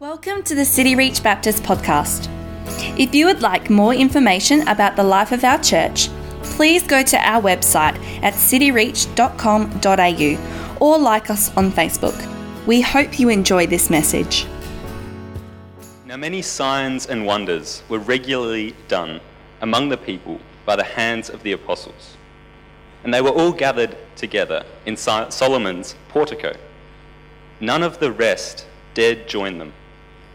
Welcome to the City Reach Baptist podcast. If you would like more information about the life of our church, please go to our website at cityreach.com.au or like us on Facebook. We hope you enjoy this message. Now, many signs and wonders were regularly done among the people by the hands of the apostles, and they were all gathered together in Solomon's portico. None of the rest dared join them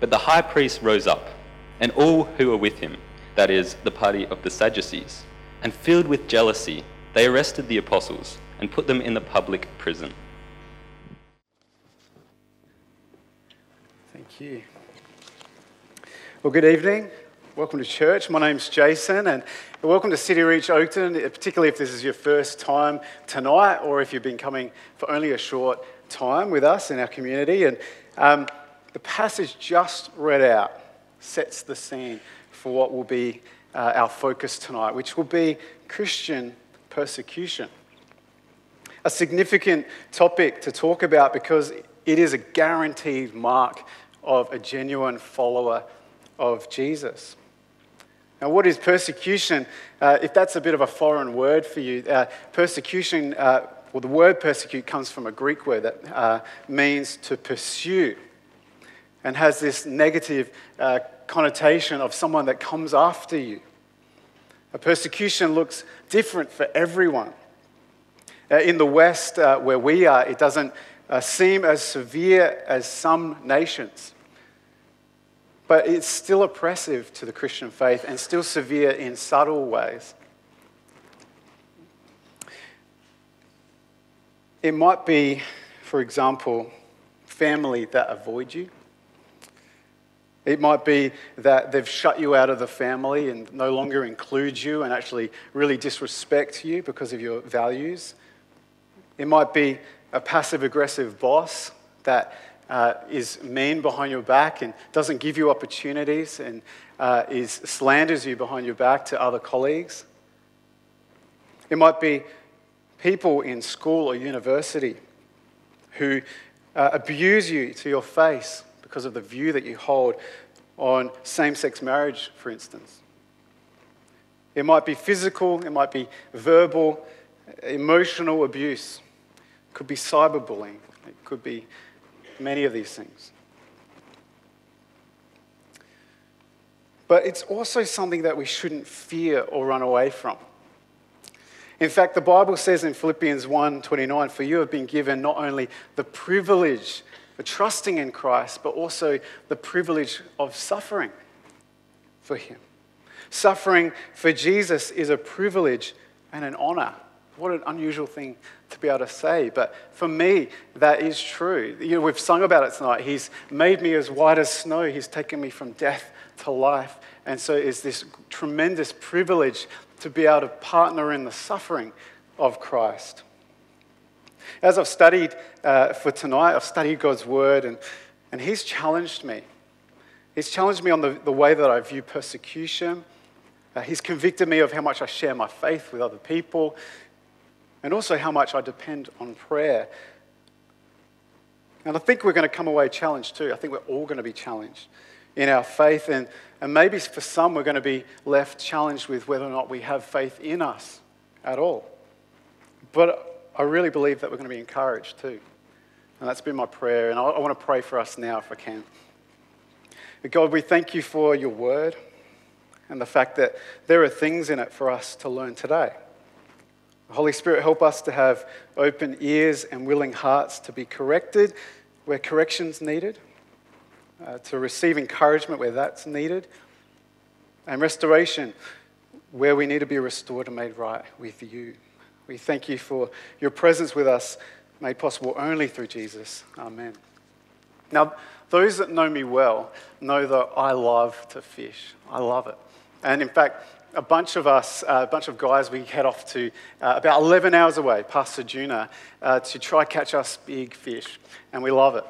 But the high priest rose up, and all who were with him, that is, the party of the Sadducees, and filled with jealousy, they arrested the apostles and put them in the public prison. Thank you. Well, good evening. Welcome to church. My name's Jason, and welcome to City Reach Oakden, particularly if this is your first time tonight or if you've been coming for only a short time with us in our community. And um, the passage just read out sets the scene for what will be uh, our focus tonight, which will be Christian persecution. A significant topic to talk about because it is a guaranteed mark of a genuine follower of Jesus. Now, what is persecution? Uh, if that's a bit of a foreign word for you, uh, persecution, uh, well, the word persecute comes from a Greek word that uh, means to pursue and has this negative uh, connotation of someone that comes after you. A persecution looks different for everyone. Uh, in the West, uh, where we are, it doesn't uh, seem as severe as some nations. But it's still oppressive to the Christian faith and still severe in subtle ways. It might be, for example, family that avoid you. It might be that they've shut you out of the family and no longer include you and actually really disrespect you because of your values. It might be a passive aggressive boss that uh, is mean behind your back and doesn't give you opportunities and uh, is slanders you behind your back to other colleagues. It might be people in school or university who uh, abuse you to your face because of the view that you hold on same sex marriage, for instance. It might be physical, it might be verbal, emotional abuse, it could be cyberbullying, it could be many of these things. But it's also something that we shouldn't fear or run away from. In fact, the Bible says in Philippians 1:29, "For you have been given not only the privilege the trusting in Christ, but also the privilege of suffering for Him. Suffering for Jesus is a privilege and an honor. What an unusual thing to be able to say. But for me, that is true. You know, we've sung about it tonight. He's made me as white as snow. He's taken me from death to life. And so it's this tremendous privilege to be able to partner in the suffering of Christ. As I've studied uh, for tonight, I've studied God's word, and, and He's challenged me. He's challenged me on the, the way that I view persecution. Uh, he's convicted me of how much I share my faith with other people, and also how much I depend on prayer. And I think we're going to come away challenged too. I think we're all going to be challenged in our faith. And, and maybe for some, we're going to be left challenged with whether or not we have faith in us at all. But I really believe that we're going to be encouraged too. And that's been my prayer. And I, want to pray for us now if I can. But God, we thank you for your word and the fact that there are things in it for us to learn today. Holy Spirit, help us to have open ears and willing hearts to be corrected where correction's needed, uh, to receive encouragement where that's needed, and restoration where we need to be restored and made right with you. We thank you for your presence with us, made possible only through Jesus. Amen. Now, those that know me well know that I love to fish. I love it. And in fact, a bunch of us, uh, a bunch of guys, we head off to uh, about 11 hours away, past Ceduna, uh, to try catch us big fish. And we love it.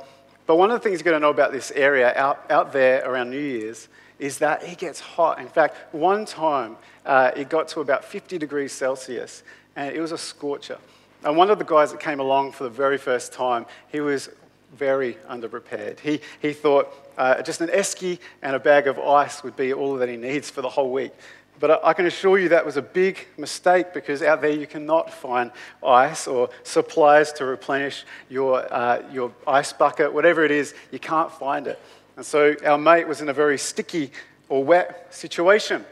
But one of the things you've got to know about this area out, out there around New Year's is that it gets hot. In fact, one time uh, it got to about 50 degrees Celsius, and it was a scorcher. And one of the guys that came along for the very first time, he was very underprepared. He, he thought uh, just an esky and a bag of ice would be all that he needs for the whole week. But I can assure you that was a big mistake because out there you cannot find ice or supplies to replenish your, uh, your ice bucket, whatever it is, you can't find it. And so our mate was in a very sticky or wet situation.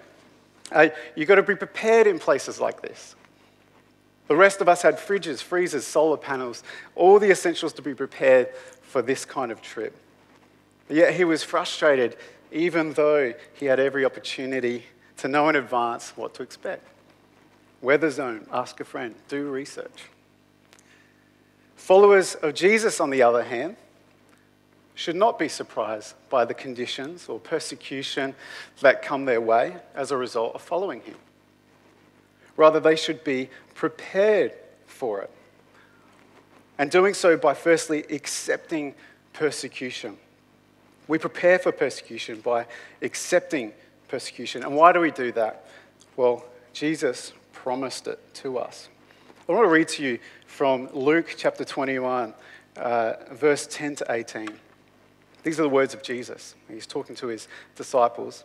Uh, you've got to be prepared in places like this. The rest of us had fridges, freezers, solar panels, all the essentials to be prepared for this kind of trip. Yet he was frustrated, even though he had every opportunity to know in advance what to expect. Weatherzone, ask a friend, do research. Followers of Jesus, on the other hand, should not be surprised by the conditions or persecution that come their way as a result of following him. Rather, they should be prepared for it. And doing so by firstly accepting persecution. We prepare for persecution by accepting persecution. And why do we do that? Well, Jesus promised it to us. I want to read to you from Luke chapter 21, uh, verse 10 to 18. These are the words of Jesus. He's talking to his disciples.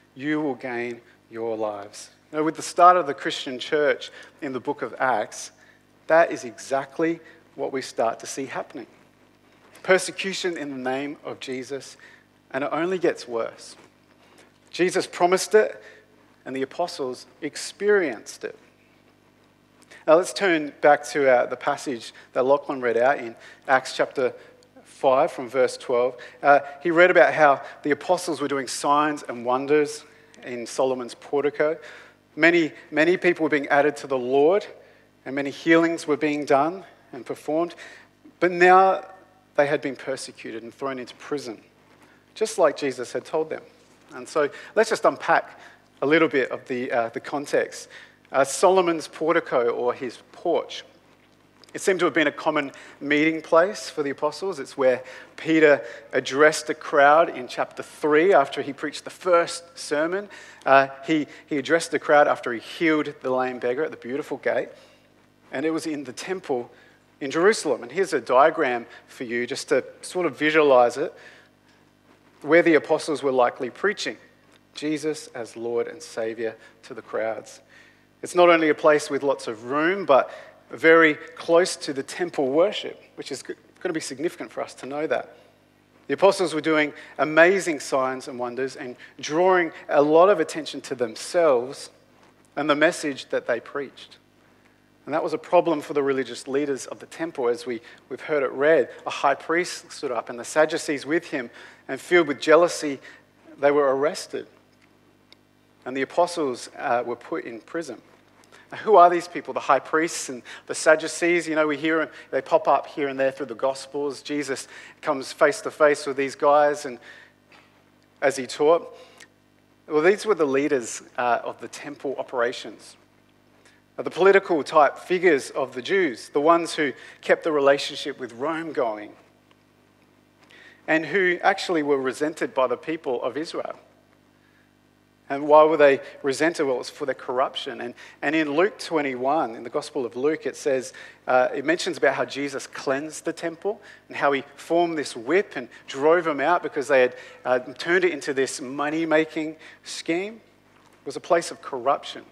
you will gain your lives. Know, with the start of the Christian church in the book of Acts, that is exactly what we start to see happening. Persecution in the name of Jesus, and it only gets worse. Jesus promised it, and the apostles experienced it. Now let's turn back to uh, the passage that Lachlan read out in Acts chapter 5 from verse 12, uh, he read about how the apostles were doing signs and wonders in Solomon's portico. Many, many people were being added to the Lord, and many healings were being done and performed. But now they had been persecuted and thrown into prison, just like Jesus had told them. And so let's just unpack a little bit of the, uh, the context. Uh, Solomon's portico, or his porch, it seemed to have been a common meeting place for the apostles. It's where Peter addressed a crowd in chapter 3 after he preached the first sermon. Uh, he, he addressed the crowd after he healed the lame beggar at the beautiful gate. And it was in the temple in Jerusalem. And here's a diagram for you just to sort of visualize it where the apostles were likely preaching Jesus as Lord and Savior to the crowds. It's not only a place with lots of room, but very close to the temple worship, which is going to be significant for us to know that. The apostles were doing amazing signs and wonders and drawing a lot of attention to themselves and the message that they preached. And that was a problem for the religious leaders of the temple, as we, we've heard it read. A high priest stood up, and the Sadducees with him, and filled with jealousy, they were arrested. And the apostles uh, were put in prison. Who are these people? The high priests and the Sadducees. You know, we hear they pop up here and there through the Gospels. Jesus comes face to face with these guys and as he taught. Well, these were the leaders uh, of the temple operations, the political type figures of the Jews, the ones who kept the relationship with Rome going. and who actually were resented by the people of Israel. And why were they resented? Well, it was for their corruption. And, and in Luke 21, in the Gospel of Luke, it says, uh, it mentions about how Jesus cleansed the temple and how he formed this whip and drove them out because they had uh, turned it into this money making scheme. It was a place of corruption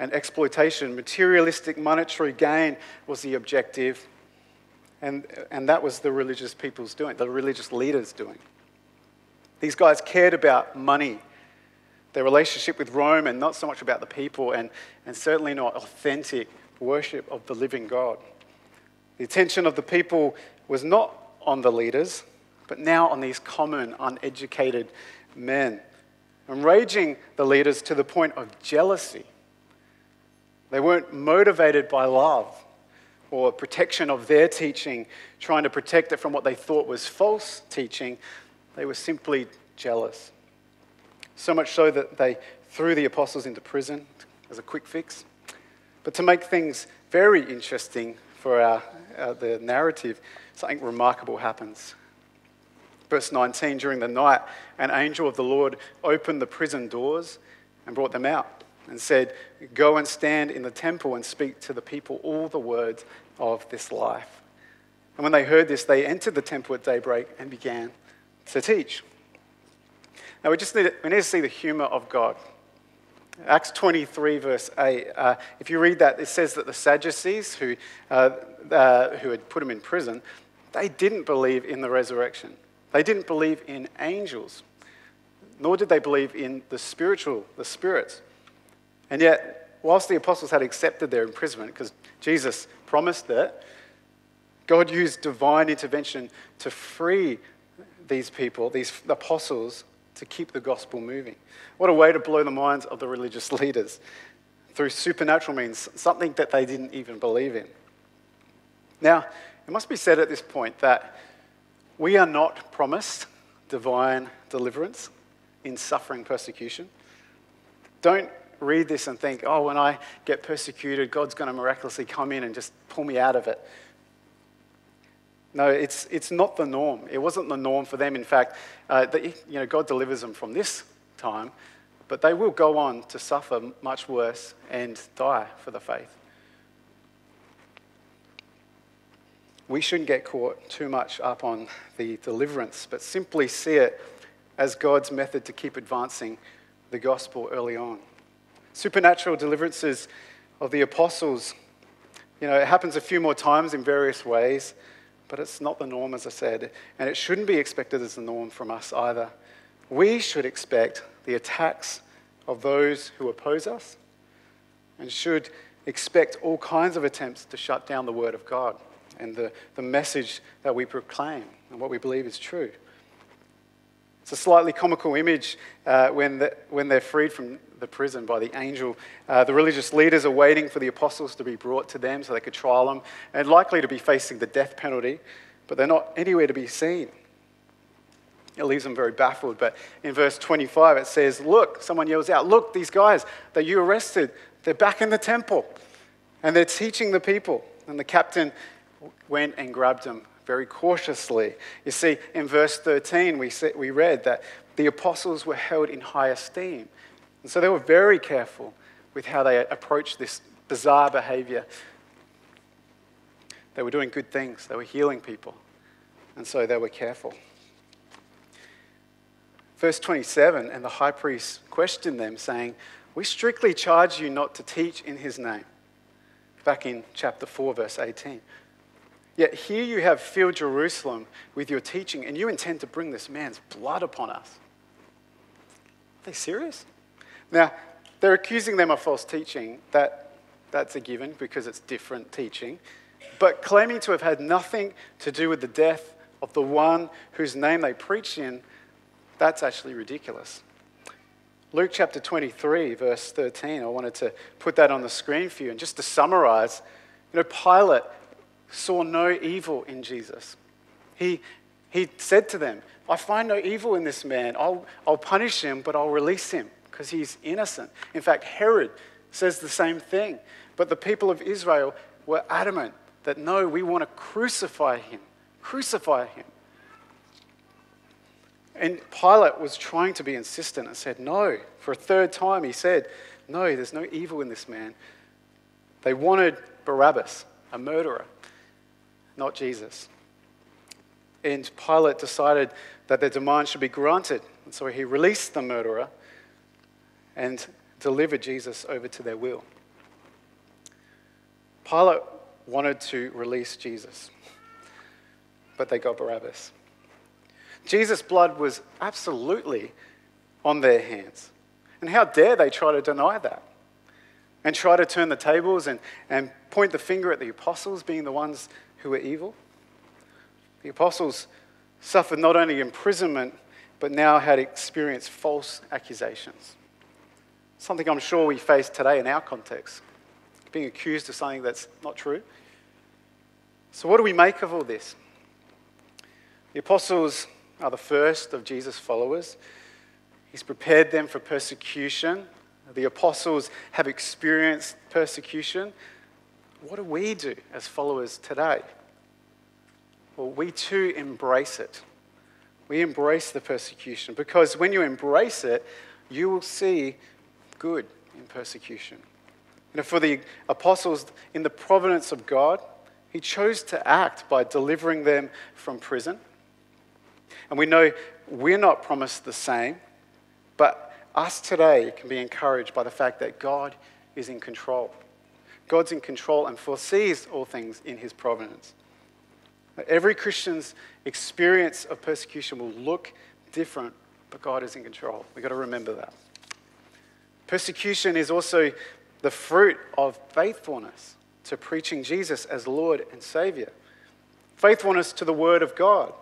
and exploitation. Materialistic monetary gain was the objective. And, and that was the religious people's doing, the religious leaders doing. These guys cared about money their relationship with Rome and not so much about the people and, and certainly not authentic worship of the living God. The attention of the people was not on the leaders, but now on these common, uneducated men, enraging the leaders to the point of jealousy. They weren't motivated by love or protection of their teaching, trying to protect it from what they thought was false teaching. They were simply jealous. So much so that they threw the apostles into prison as a quick fix. But to make things very interesting for our, uh, the narrative, something remarkable happens. Verse 19 During the night, an angel of the Lord opened the prison doors and brought them out and said, Go and stand in the temple and speak to the people all the words of this life. And when they heard this, they entered the temple at daybreak and began to teach. Now, we just need to, we need to see the humor of God. Acts 23, verse 8. Uh, if you read that, it says that the Sadducees, who, uh, uh, who had put him in prison, they didn't believe in the resurrection. They didn't believe in angels, nor did they believe in the spiritual, the spirits. And yet, whilst the apostles had accepted their imprisonment, because Jesus promised that, God used divine intervention to free these people, these apostles, to keep the gospel moving. What a way to blow the minds of the religious leaders through supernatural means, something that they didn't even believe in. Now, it must be said at this point that we are not promised divine deliverance in suffering persecution. Don't read this and think, oh, when I get persecuted, God's going to miraculously come in and just pull me out of it. No, it's, it's not the norm. It wasn't the norm for them. In fact, uh, the, you know, God delivers them from this time, but they will go on to suffer much worse and die for the faith. We shouldn't get caught too much up on the deliverance, but simply see it as God's method to keep advancing the gospel early on. Supernatural deliverances of the apostles, you know, it happens a few more times in various ways. But it's not the norm, as I said, and it shouldn't be expected as the norm from us either. We should expect the attacks of those who oppose us and should expect all kinds of attempts to shut down the Word of God and the, the message that we proclaim and what we believe is true. It's a slightly comical image uh, when, the, when they're freed from the prison by the angel. Uh, the religious leaders are waiting for the apostles to be brought to them so they could trial them, and likely to be facing the death penalty, but they're not anywhere to be seen. It leaves them very baffled. But in verse 25, it says, Look, someone yells out, Look, these guys that you arrested, they're back in the temple, and they're teaching the people. And the captain went and grabbed them very cautiously. You see, in verse 13, we, we read that the apostles were held in high esteem. And so they were very careful with how they approached this bizarre behavior. They were doing good things, they were healing people. And so they were careful. Verse 27 And the high priest questioned them, saying, We strictly charge you not to teach in his name. Back in chapter 4, verse 18. Yet here you have filled Jerusalem with your teaching, and you intend to bring this man's blood upon us. Are they serious? Now, they're accusing them of false teaching. That, that's a given because it's different teaching. But claiming to have had nothing to do with the death of the one whose name they preach in, that's actually ridiculous. Luke chapter 23, verse 13, I wanted to put that on the screen for you. And just to summarize, you know, Pilate saw no evil in Jesus. He, he said to them, I find no evil in this man. I'll, I'll punish him, but I'll release him because he's innocent. In fact, Herod says the same thing. But the people of Israel were adamant that no, we want to crucify him. Crucify him. And Pilate was trying to be insistent and said, No. For a third time, he said, No, there's no evil in this man. They wanted Barabbas, a murderer, not Jesus. And Pilate decided that their demand should be granted. And so he released the murderer and delivered Jesus over to their will. Pilate wanted to release Jesus, but they got Barabbas. Jesus' blood was absolutely on their hands. And how dare they try to deny that? And try to turn the tables and, and point the finger at the apostles being the ones who were evil? The apostles suffered not only imprisonment, but now had experienced false accusations. Something I'm sure we face today in our context, being accused of something that's not true. So, what do we make of all this? The apostles are the first of Jesus' followers. He's prepared them for persecution. The apostles have experienced persecution. What do we do as followers today? Well, we too embrace it. We embrace the persecution because when you embrace it, you will see good in persecution. You know, for the apostles, in the providence of God, He chose to act by delivering them from prison. And we know we're not promised the same, but us today can be encouraged by the fact that God is in control. God's in control and foresees all things in His providence. Every Christian's experience of persecution will look different, but God is in control. We've got to remember that. Persecution is also the fruit of faithfulness to preaching Jesus as Lord and Savior, faithfulness to the Word of God.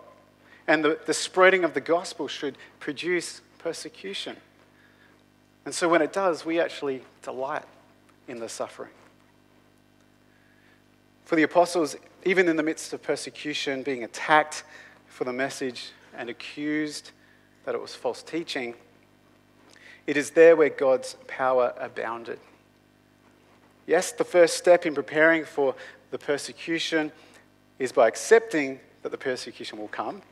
And the, the spreading of the gospel should produce persecution. And so when it does, we actually delight in the suffering. For the apostles, even in the midst of persecution, being attacked for the message and accused that it was false teaching, it is there where God's power abounded. Yes, the first step in preparing for the persecution is by accepting that the persecution will come.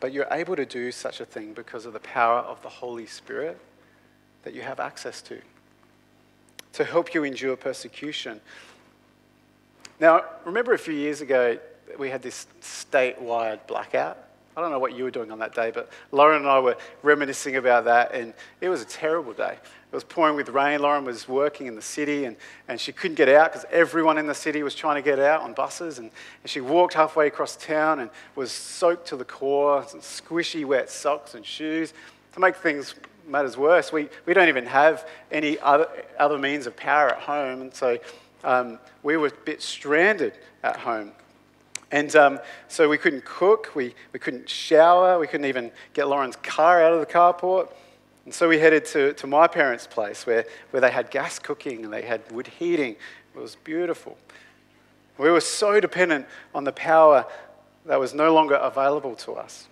But you're able to do such a thing because of the power of the Holy Spirit that you have access to to help you endure persecution. Now, remember a few years ago, we had this statewide blackout? I don't know what you were doing on that day, but Lauren and I were reminiscing about that, and it was a terrible day. It was pouring with rain. Lauren was working in the city, and, and she couldn't get out because everyone in the city was trying to get out on buses. And, and she walked halfway across town and was soaked to the core, squishy, wet socks and shoes. To make things matters worse, we, we don't even have any other, other means of power at home, and so um, we were a bit stranded at home. And um, so we couldn't cook, we, we couldn't shower, we couldn't even get Lauren's car out of the carport. And so we headed to, to my parents' place where, where they had gas cooking and they had wood heating. It was beautiful. We were so dependent on the power that was no longer available to us.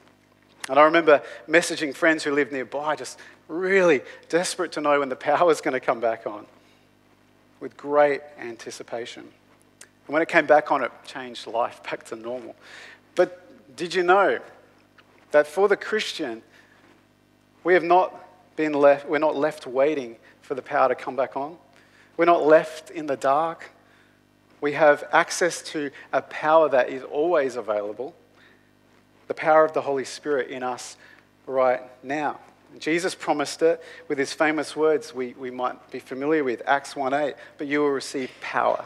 And I remember messaging friends who lived nearby, just really desperate to know when the power was going to come back on with great anticipation. And when it came back on, it changed life back to normal. But did you know that for the Christian, we have not been left, we're not left waiting for the power to come back on. We're not left in the dark. We have access to a power that is always available, the power of the Holy Spirit in us right now. Jesus promised it with his famous words we, we might be familiar with, Acts 1 8, but you will receive power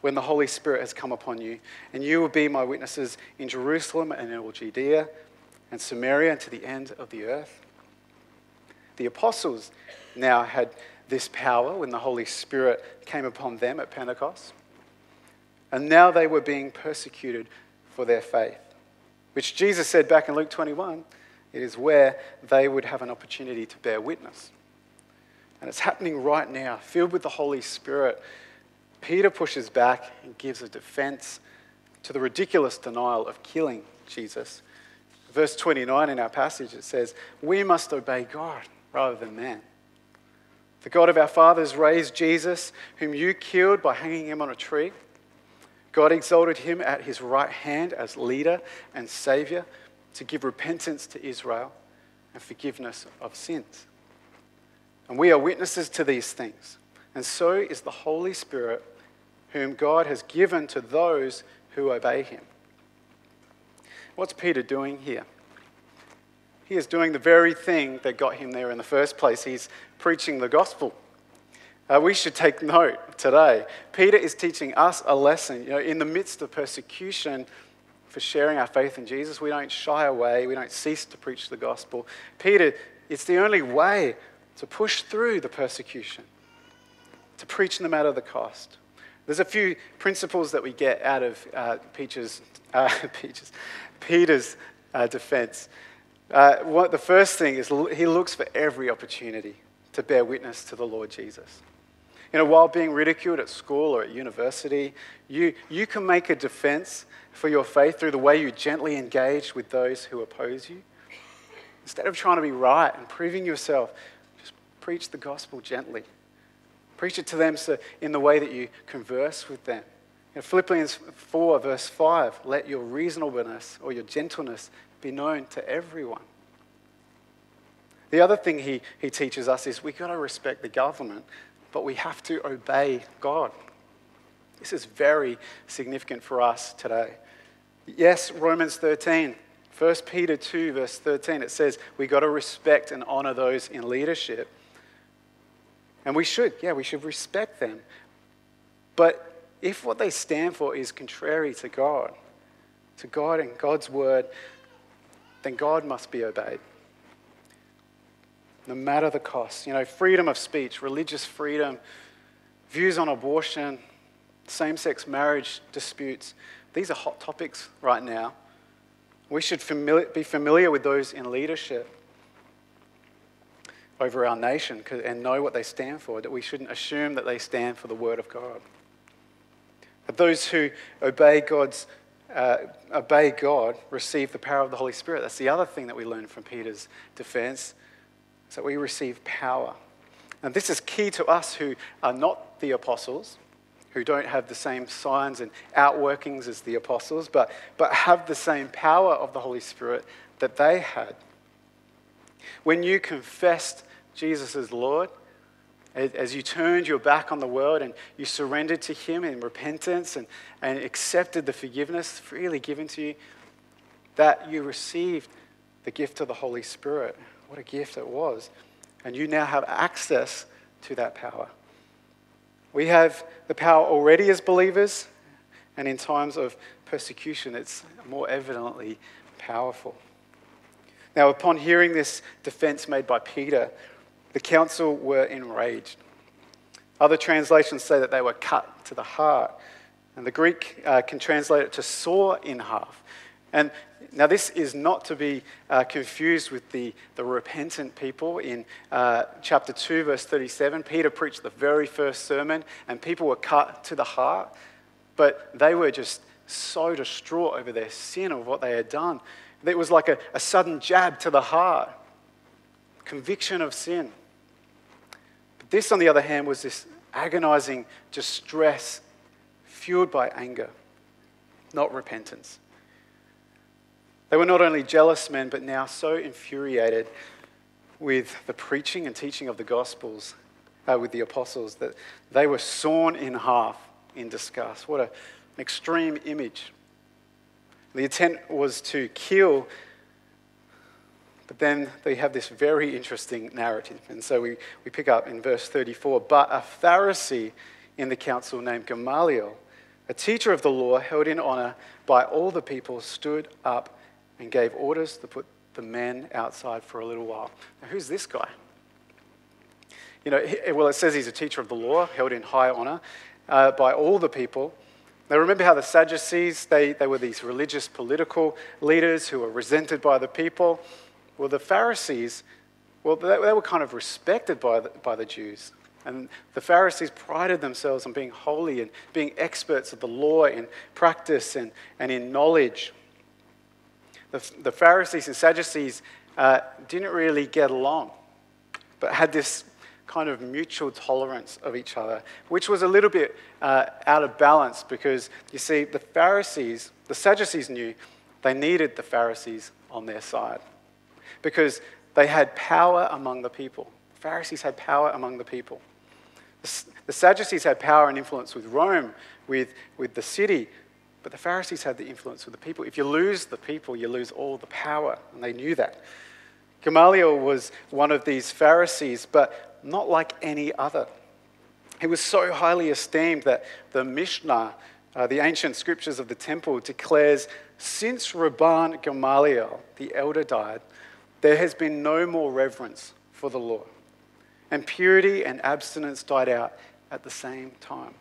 when the Holy Spirit has come upon you, and you will be my witnesses in Jerusalem and in all Judea and Samaria and to the end of the earth. The apostles now had this power when the Holy Spirit came upon them at Pentecost, and now they were being persecuted for their faith, which Jesus said back in Luke 21 it is where they would have an opportunity to bear witness. And it's happening right now, filled with the Holy Spirit. Peter pushes back and gives a defense to the ridiculous denial of killing Jesus. Verse 29 in our passage, it says, We must obey God rather than man. The God of our fathers raised Jesus, whom you killed by hanging him on a tree. God exalted him at his right hand as leader and savior to give repentance to Israel and forgiveness of sins. And we are witnesses to these things. And so is the Holy Spirit, whom God has given to those who obey him. What's Peter doing here? He is doing the very thing that got him there in the first place. He's preaching the gospel. Uh, we should take note today. Peter is teaching us a lesson. You know, in the midst of persecution for sharing our faith in Jesus, we don't shy away, we don't cease to preach the gospel. Peter, it's the only way to push through the persecution, to preach no matter the cost. There's a few principles that we get out of uh, Peter's, uh, Peter's, Peter's uh, defense. Uh, what, the first thing is he looks for every opportunity to bear witness to the Lord Jesus. You know, while being ridiculed at school or at university, you, you can make a defense for your faith through the way you gently engage with those who oppose you. Instead of trying to be right and proving yourself, just preach the gospel gently. Preach it to them so, in the way that you converse with them. In Philippians 4, verse 5, let your reasonableness or your gentleness be known to everyone. The other thing he, he teaches us is we've got to respect the government, but we have to obey God. This is very significant for us today. Yes, Romans 13, 1 Peter 2, verse 13, it says we've got to respect and honor those in leadership. And we should, yeah, we should respect them. But if what they stand for is contrary to God, to God and God's word, then God must be obeyed. No matter the cost. You know, freedom of speech, religious freedom, views on abortion, same sex marriage disputes, these are hot topics right now. We should be familiar with those in leadership over our nation and know what they stand for, that we shouldn't assume that they stand for the Word of God. But those who obey God's uh, obey God receive the power of the Holy Spirit. That's the other thing that we learn from Peter's defense, that we receive power. And this is key to us who are not the apostles, who don't have the same signs and outworkings as the apostles, but, but have the same power of the Holy Spirit that they had. When you confessed Jesus as Lord, as you turned your back on the world and you surrendered to Him in repentance and, and accepted the forgiveness freely given to you, that you received the gift of the Holy Spirit. What a gift it was. And you now have access to that power. We have the power already as believers, and in times of persecution, it's more evidently powerful. Now, upon hearing this defense made by Peter, the council were enraged. Other translations say that they were cut to the heart. And the Greek uh, can translate it to saw in half. And now, this is not to be uh, confused with the, the repentant people. In uh, chapter 2, verse 37, Peter preached the very first sermon, and people were cut to the heart, but they were just so distraught over their sin of what they had done. It was like a, a sudden jab to the heart, conviction of sin. But this, on the other hand, was this agonizing distress fueled by anger, not repentance. They were not only jealous men, but now so infuriated with the preaching and teaching of the Gospels uh, with the apostles that they were sawn in half in disgust. What a, an extreme image. The intent was to kill, but then they have this very interesting narrative. And so we, we pick up in verse 34 But a Pharisee in the council named Gamaliel, a teacher of the law held in honor by all the people, stood up and gave orders to put the men outside for a little while. Now, who's this guy? You know, well, it says he's a teacher of the law, held in high honor uh, by all the people. Now, remember how the Sadducees, they, they were these religious political leaders who were resented by the people? Well, the Pharisees, well, they, they were kind of respected by the, by the Jews. And the Pharisees prided themselves on being holy and being experts of the law in practice and, and in knowledge. The, the Pharisees and Sadducees uh, didn't really get along, but had this kind of mutual tolerance of each other, which was a little bit uh, out of balance because you see, the Pharisees, the Sadducees knew they needed the Pharisees on their side because they had power among the people. The Pharisees had power among the people. The Sadducees had power and influence with Rome, with, with the city, but the Pharisees had the influence with the people. If you lose the people, you lose all the power, and they knew that. Gamaliel was one of these Pharisees, but not like any other. He was so highly esteemed that the Mishnah, uh, the ancient scriptures of the temple, declares since Rabban Gamaliel, the elder, died, there has been no more reverence for the law. And purity and abstinence died out at the same time.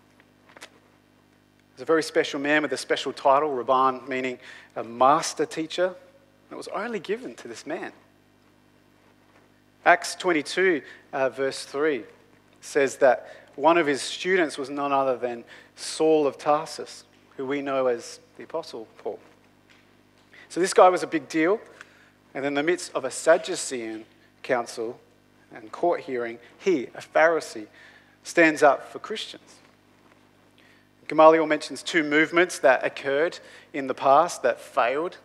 There's a very special man with a special title, Rabban, meaning a master teacher. And It was only given to this man. Acts 22, uh, verse 3, says that one of his students was none other than Saul of Tarsus, who we know as the Apostle Paul. So this guy was a big deal. And in the midst of a Sadducean council and court hearing, he, a Pharisee, stands up for Christians. Gamaliel mentions two movements that occurred in the past that failed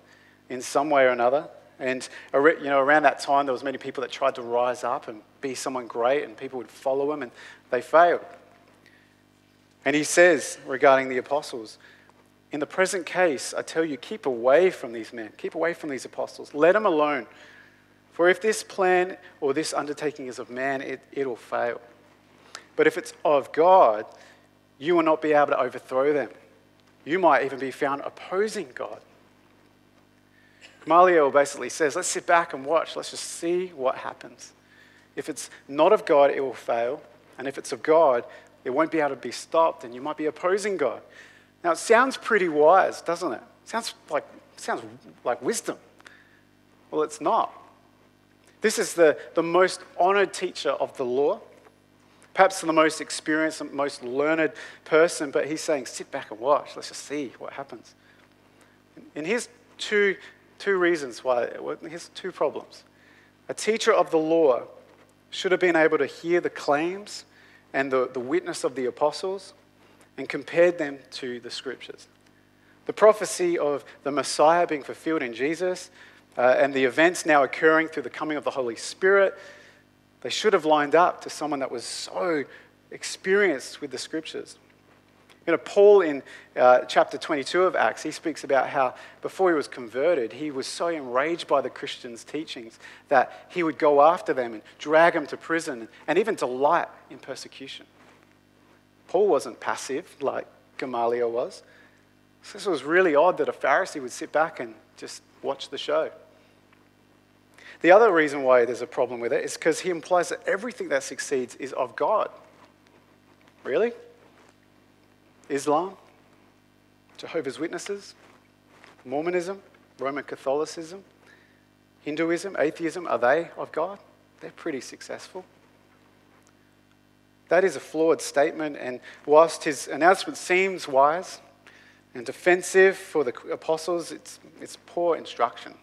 in some way or another. And you know, around that time, there was many people that tried to rise up and be someone great, and people would follow him, and they failed. And he says regarding the apostles, in the present case, I tell you, keep away from these men, keep away from these apostles, let them alone. For if this plan or this undertaking is of man, it, it'll fail. But if it's of God, you will not be able to overthrow them. You might even be found opposing God. Gamaliel basically says, let's sit back and watch. Let's just see what happens. If it's not of God, it will fail. And if it's of God, it won't be able to be stopped, and you might be opposing God. Now, it sounds pretty wise, doesn't it? sounds like, it sounds like wisdom. Well, it's not. This is the, the most honored teacher of the law, perhaps the most experienced and most learned person, but he's saying, sit back and watch. Let's just see what happens. And here's two, two reasons why, here's two problems. A teacher of the law should have been able to hear the claims and the, the witness of the apostles and compared them to the scriptures. The prophecy of the Messiah being fulfilled in Jesus uh, and the events now occurring through the coming of the Holy Spirit, they should have lined up to someone that was so experienced with the scriptures. You know, Paul in uh, chapter 22 of Acts, he speaks about how before he was converted, he was so enraged by the Christians' teachings that he would go after them and drag them to prison and even delight in persecution. Paul wasn't passive like Gamaliel was. So this was really odd that a Pharisee would sit back and just watch the show. The other reason why there's a problem with it is because he implies that everything that succeeds is of God. Really? Islam? Jehovah's Witnesses? Mormonism? Roman Catholicism? Hinduism? Atheism? Are they of God? They're pretty successful. That is a flawed statement, and whilst his announcement seems wise and defensive for the apostles, it's, it's poor instruction.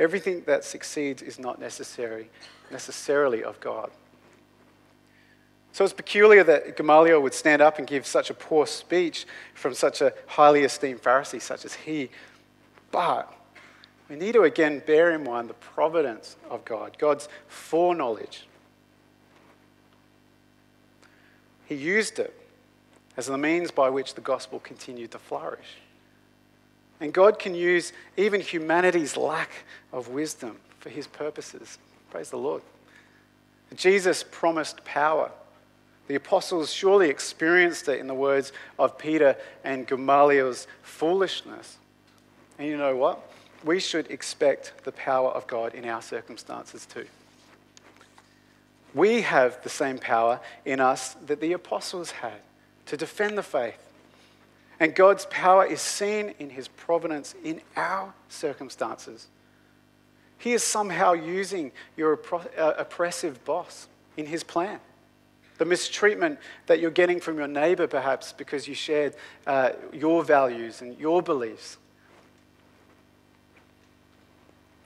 Everything that succeeds is not necessary, necessarily of God. So it's peculiar that Gamaliel would stand up and give such a poor speech from such a highly esteemed Pharisee such as he. But we need to again bear in mind the providence of God, God's foreknowledge He used it as the means by which the gospel continued to flourish. And God can use even humanity's lack of wisdom for his purposes. Praise the Lord. Jesus promised power. The apostles surely experienced it in the words of Peter and Gamaliel's foolishness. And you know what? We should expect the power of God in our circumstances too. We have the same power in us that the apostles had to defend the faith. And God's power is seen in his providence in our circumstances. He is somehow using your uh, oppressive boss in his plan. The mistreatment that you're getting from your neighbor, perhaps because you shared uh, your values and your beliefs.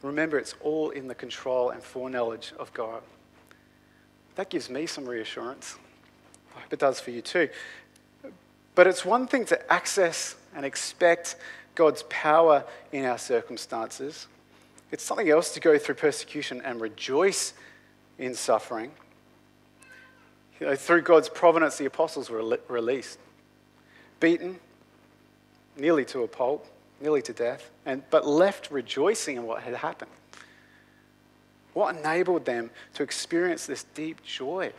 Remember, it's all in the control and foreknowledge of God. That gives me some reassurance. I hope it does for you too. But it's one thing to access and expect God's power in our circumstances. It's something else to go through persecution and rejoice in suffering. You know, through God's providence, the apostles were released, beaten, nearly to a pulp, nearly to death, and, but left rejoicing in what had happened. What enabled them to experience this deep joy?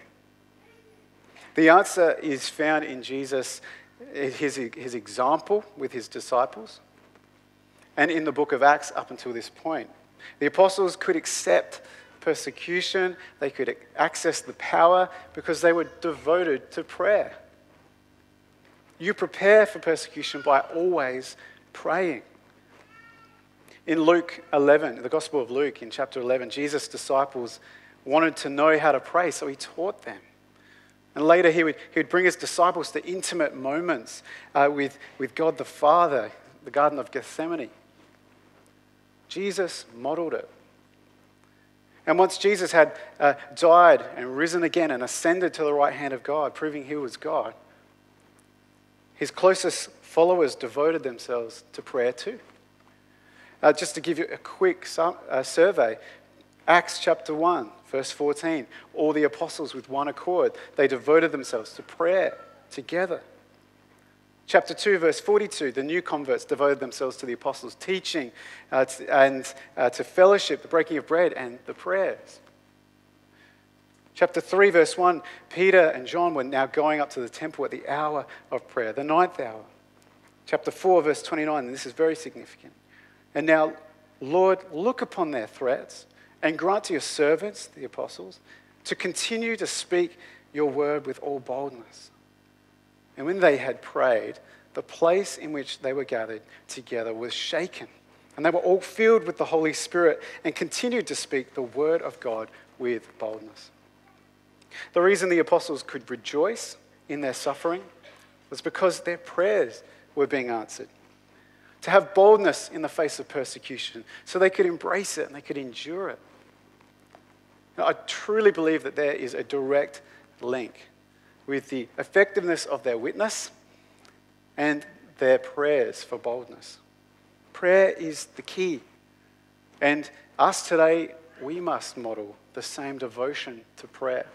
The answer is found in Jesus, his, his example with his disciples, and in the book of Acts up until this point. The apostles could accept persecution, they could access the power because they were devoted to prayer. You prepare for persecution by always praying. In Luke 11, the Gospel of Luke, in chapter 11, Jesus' disciples wanted to know how to pray, so he taught them. And later, he would, he would bring his disciples to intimate moments uh, with, with God the Father, the Garden of Gethsemane. Jesus modeled it. And once Jesus had uh, died and risen again and ascended to the right hand of God, proving he was God, his closest followers devoted themselves to prayer too. Uh, just to give you a quick uh, survey, Acts chapter 1, verse 14, all the apostles with one accord, they devoted themselves to prayer together. Chapter 2, verse 42, the new converts devoted themselves to the apostles' teaching uh, and uh, to fellowship, the breaking of bread, and the prayers. Chapter 3, verse 1, Peter and John were now going up to the temple at the hour of prayer, the ninth hour. Chapter 4, verse 29, and this is very significant. And now, Lord, look upon their threats and grant to your servants, the apostles, to continue to speak your word with all boldness and when they had prayed, the place in which they were gathered together was shaken. And they were all filled with the Holy Spirit and continued to speak the word of God with boldness. The reason the apostles could rejoice in their suffering was because their prayers were being answered. To have boldness in the face of persecution so they could embrace it and they could endure it. Now, I truly believe that there is a direct link with the effectiveness of their witness and their prayers for boldness. Prayer is the key. And us today, we must model the same devotion to prayer.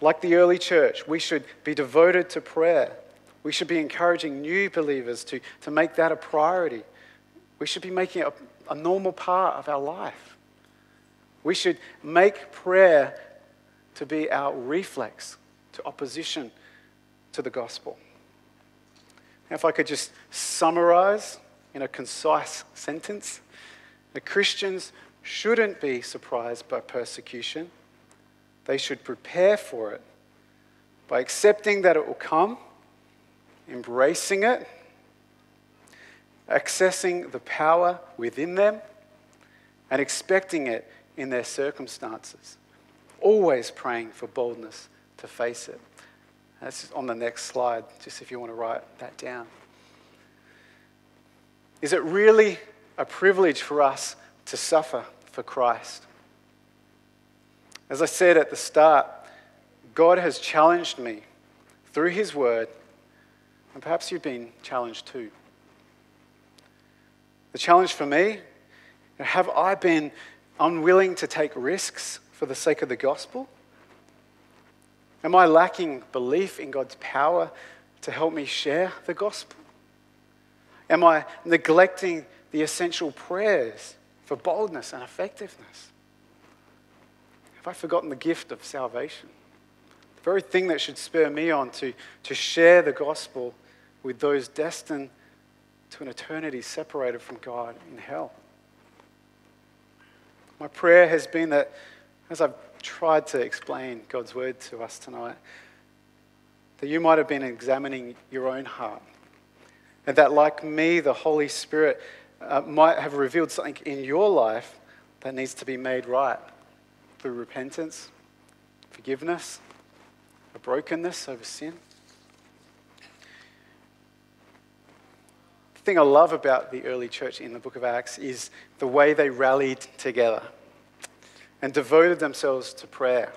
Like the early church, we should be devoted to prayer. We should be encouraging new believers to, to make that a priority. We should be making it a, a normal part of our life. We should make prayer to be our reflex to opposition to the gospel. Now, if I could just summarize in a concise sentence, the Christians shouldn't be surprised by persecution. They should prepare for it by accepting that it will come, embracing it, accessing the power within them, and expecting it in their circumstances always praying for boldness to face it. That's on the next slide, just if you want to write that down. Is it really a privilege for us to suffer for Christ? As I said at the start, God has challenged me through His Word, and perhaps you've been challenged too. The challenge for me have I been unwilling to take risks for the sake of the gospel? Am I lacking belief in God's power to help me share the gospel? Am I neglecting the essential prayers for boldness and effectiveness? Have I forgotten the gift of salvation? The very thing that should spur me on to, to share the gospel with those destined to an eternity separated from God in hell. My prayer has been that as I've tried to explain God's word to us tonight, that you might have been examining your own heart. And that, like me, the Holy Spirit uh, might have revealed something in your life that needs to be made right through repentance, forgiveness, a brokenness over sin. Thing I love about the early church in the book of Acts is the way they rallied together and devoted themselves to prayer.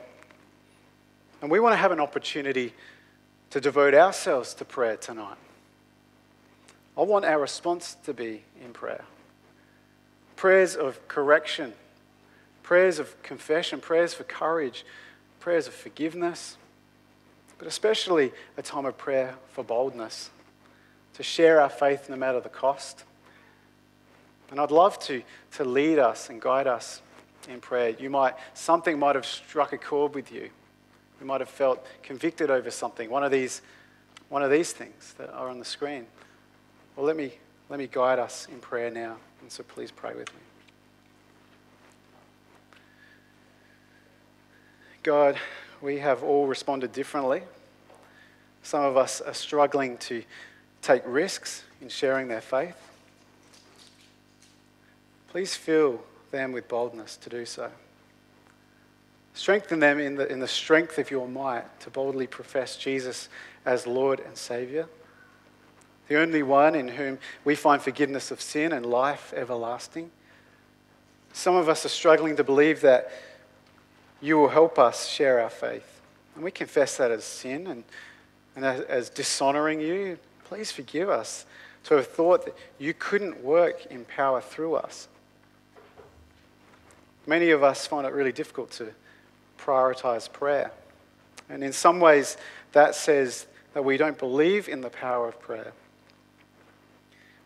And we want to have an opportunity to devote ourselves to prayer tonight. I want our response to be in prayer. prayers of correction, prayers of confession, prayers for courage, prayers of forgiveness, but especially a time of prayer for boldness, to share our faith no matter the cost. And I'd love to, to lead us and guide us in prayer. You might, something might have struck a chord with you. You might have felt convicted over something, one of these, one of these things that are on the screen. Well, let me, let me guide us in prayer now. And so please pray with me. God, we have all responded differently. Some of us are struggling to take risks in sharing their faith. Please fill them with boldness to do so. Strengthen them in the, in the strength of your might to boldly profess Jesus as Lord and Saviour, the only one in whom we find forgiveness of sin and life everlasting. Some of us are struggling to believe that you will help us share our faith. And we confess that as sin and, and as, as dishonoring you. Please forgive us to have thought that you couldn't work in power through us. Many of us find it really difficult to prioritize prayer. And in some ways, that says that we don't believe in the power of prayer.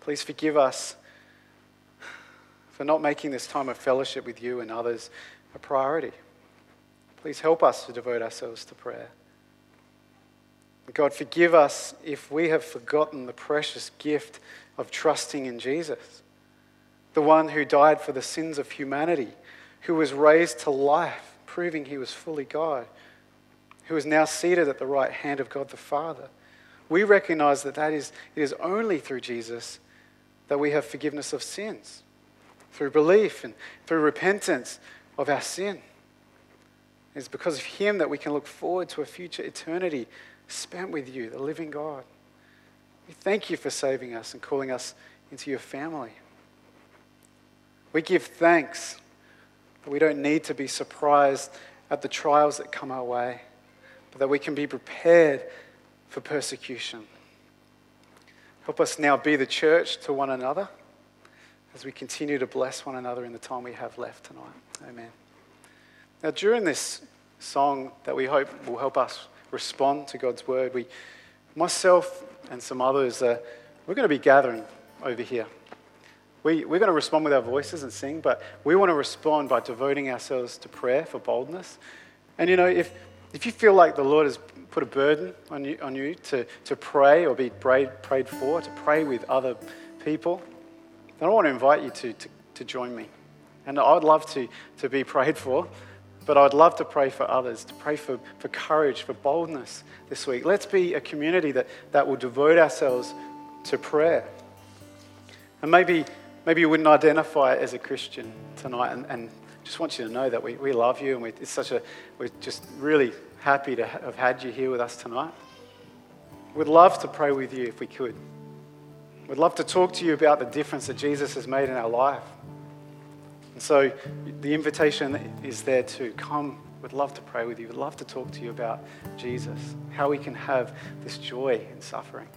Please forgive us for not making this time of fellowship with you and others a priority. Please help us to devote ourselves to prayer. God, forgive us if we have forgotten the precious gift of trusting in Jesus, the one who died for the sins of humanity, who was raised to life, proving he was fully God, who is now seated at the right hand of God the Father. We recognize that, that is, it is only through Jesus that we have forgiveness of sins, through belief and through repentance of our sin. It's because of Him that we can look forward to a future eternity spent with you, the living God. We thank you for saving us and calling us into your family. We give thanks that we don't need to be surprised at the trials that come our way, but that we can be prepared for persecution. Help us now be the church to one another as we continue to bless one another in the time we have left tonight. Amen. Now, during this song that we hope will help us respond to God's word, we, myself and some others, uh, we're going to be gathering over here. We, we're going to respond with our voices and sing, but we want to respond by devoting ourselves to prayer for boldness. And you know, if, if you feel like the Lord has put a burden on you, on you to, to pray or be prayed, prayed for, to pray with other people, then I want to invite you to, to, to join me. And I'd love to, to be prayed for. But I'd love to pray for others, to pray for, for courage, for boldness this week. Let's be a community that, that will devote ourselves to prayer. And maybe, maybe you wouldn't identify as a Christian tonight, and, and just want you to know that we, we love you, and we, it's such a, we're just really happy to have had you here with us tonight. We'd love to pray with you if we could. We'd love to talk to you about the difference that Jesus has made in our life. And so the invitation is there to come. We'd love to pray with you. We'd love to talk to you about Jesus, how we can have this joy in suffering.